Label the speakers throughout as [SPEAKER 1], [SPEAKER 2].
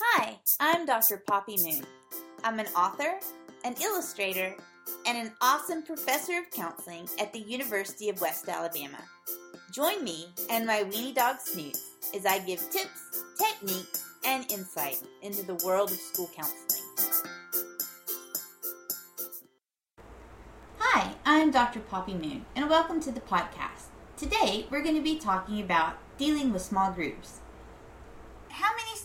[SPEAKER 1] Hi, I'm Dr. Poppy Moon. I'm an author, an illustrator, and an awesome professor of counseling at the University of West Alabama. Join me and my weenie dog Snoots as I give tips, techniques, and insight into the world of school counseling. Hi, I'm Dr. Poppy Moon, and welcome to the podcast. Today, we're going to be talking about dealing with small groups.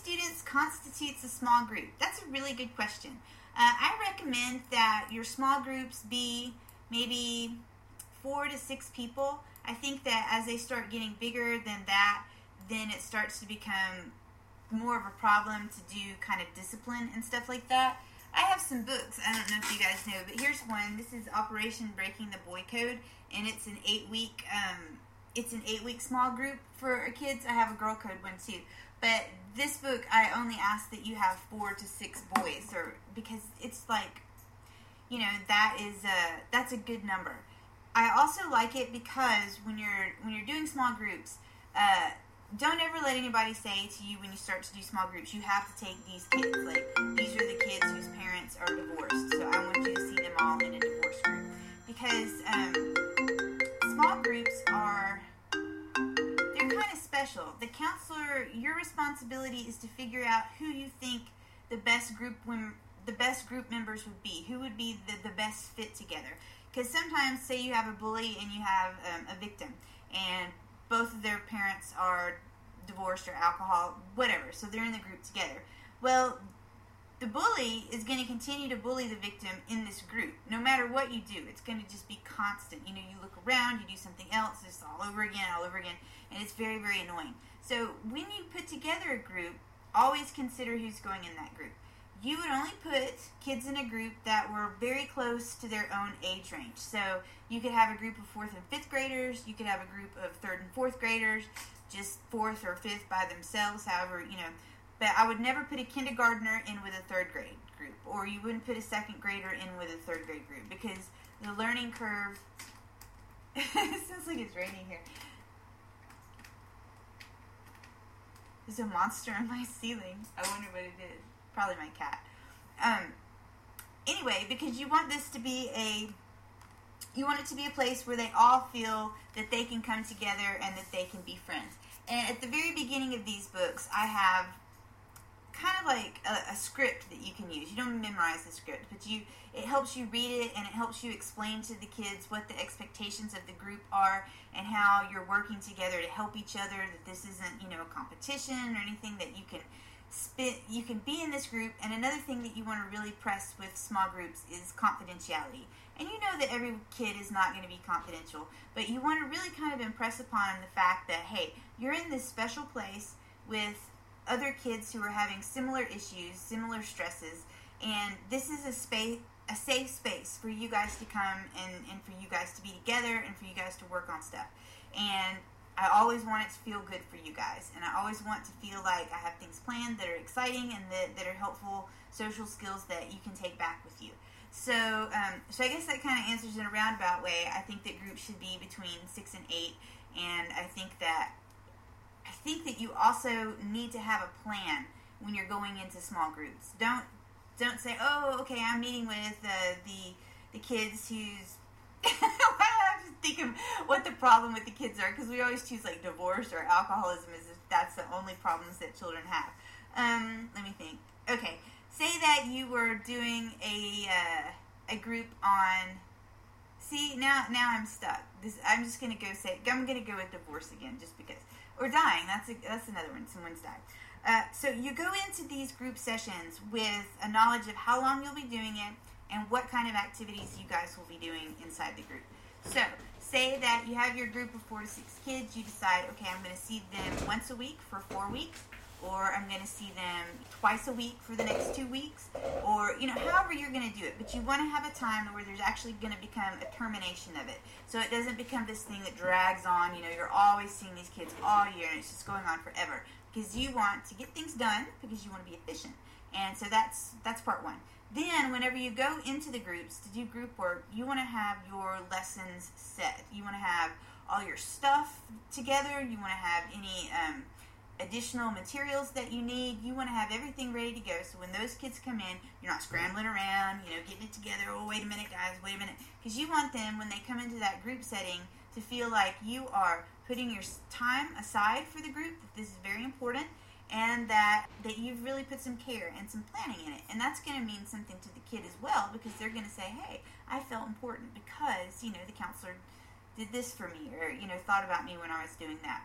[SPEAKER 1] Students constitutes a small group? That's a really good question. Uh, I recommend that your small groups be maybe four to six people. I think that as they start getting bigger than that, then it starts to become more of a problem to do kind of discipline and stuff like that. I have some books. I don't know if you guys know, but here's one. This is Operation Breaking the Boy Code, and it's an eight week. Um, it's an eight week small group for kids. I have a girl code one too. But this book, I only ask that you have four to six boys, or because it's like, you know, that is a that's a good number. I also like it because when you're when you're doing small groups, uh, don't ever let anybody say to you when you start to do small groups, you have to take these kids. Like these are the kids whose parents are divorced, so I want you to see them all in a divorce group because um, small groups are special. The counselor, your responsibility is to figure out who you think the best group the best group members would be. Who would be the, the best fit together? Because sometimes, say you have a bully and you have um, a victim, and both of their parents are divorced or alcohol, whatever. So they're in the group together. Well, the bully is going to continue to bully the victim in this group no matter what you do. It's going to just be constant. You know you look around you do something else it's all over again all over again and it's very very annoying. So when you put together a group always consider who's going in that group. You would only put kids in a group that were very close to their own age range. So you could have a group of fourth and fifth graders you could have a group of third and fourth graders just fourth or fifth by themselves however you know but I would never put a kindergartner in with a third grade group, or you wouldn't put a second grader in with a third grade group because the learning curve. it sounds like it's raining here. There's a monster on my ceiling. I wonder what it is. Probably my cat. Um. Anyway, because you want this to be a you want it to be a place where they all feel that they can come together and that they can be friends. And at the very beginning of these books, I have kind of like a, a, script that you can use. You don't memorize the script, but you it helps you read it and it helps you explain to the kids what the expectations of the group are and how you're working together to help each other. That this isn't you know a competition or anything that you can spit. You can be in this group. And another thing that you want to really press with small groups is confidentiality. And you know that every kid is not going to be confidential, but you want to really kind of impress upon the fact that hey, you're in this special place with other kids who are having similar issues, similar stresses, and this is a space a safe space for you guys to come and, and for you guys to be together and for you guys to work on stuff. And I always want it to feel good for you guys. And I always want to feel like I have things planned that are exciting and that, that are helpful social skills that you can take back with you. So, um, so I guess that kind of answers in a roundabout way. I think that groups should be between six and eight, and I think that I think that you also need to have a plan when you're going into small groups. Don't don't say, "Oh, okay, I'm meeting with uh, the the kids who's." I'm just thinking what the problem with the kids are because we always choose like divorce or alcoholism as if that's the only problems that children have. Um, let me think. Okay, say that you were doing a uh, a group on. See now now I'm stuck. This I'm just gonna go say I'm gonna go with divorce again just because or dying. That's a, that's another one. Someone's died. Uh, so you go into these group sessions with a knowledge of how long you'll be doing it and what kind of activities you guys will be doing inside the group. So say that you have your group of four to six kids. You decide, okay, I'm going to see them once a week for four weeks or I'm going to see them twice a week for the next two weeks, or you know, however you're going to do it. But you want to have a time where there's actually going to become a termination of it, so it doesn't become this thing that drags on. You know, you're always seeing these kids all year, and it's just going on forever because you want to get things done because you want to be efficient. And so that's that's part one. Then, whenever you go into the groups to do group work, you want to have your lessons set. You want to have all your stuff together. You want to have any um, additional materials that you need. You want to have everything ready to go. So when those kids come in, you're not scrambling around, you know, getting it together. Oh, wait a minute, guys, wait a minute. Because you want them, when they come into that group setting, to feel like you are putting your time aside for the group, that this is very important, and that, that you've really put some care and some planning in it. And that's going to mean something to the kid as well because they're going to say, hey, I felt important because, you know, the counselor did this for me or, you know, thought about me when I was doing that.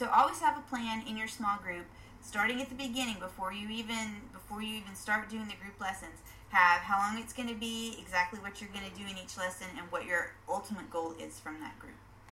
[SPEAKER 1] So always have a plan in your small group, starting at the beginning before you even before you even start doing the group lessons. Have how long it's going to be, exactly what you're going to do in each lesson, and what your ultimate goal is from that group.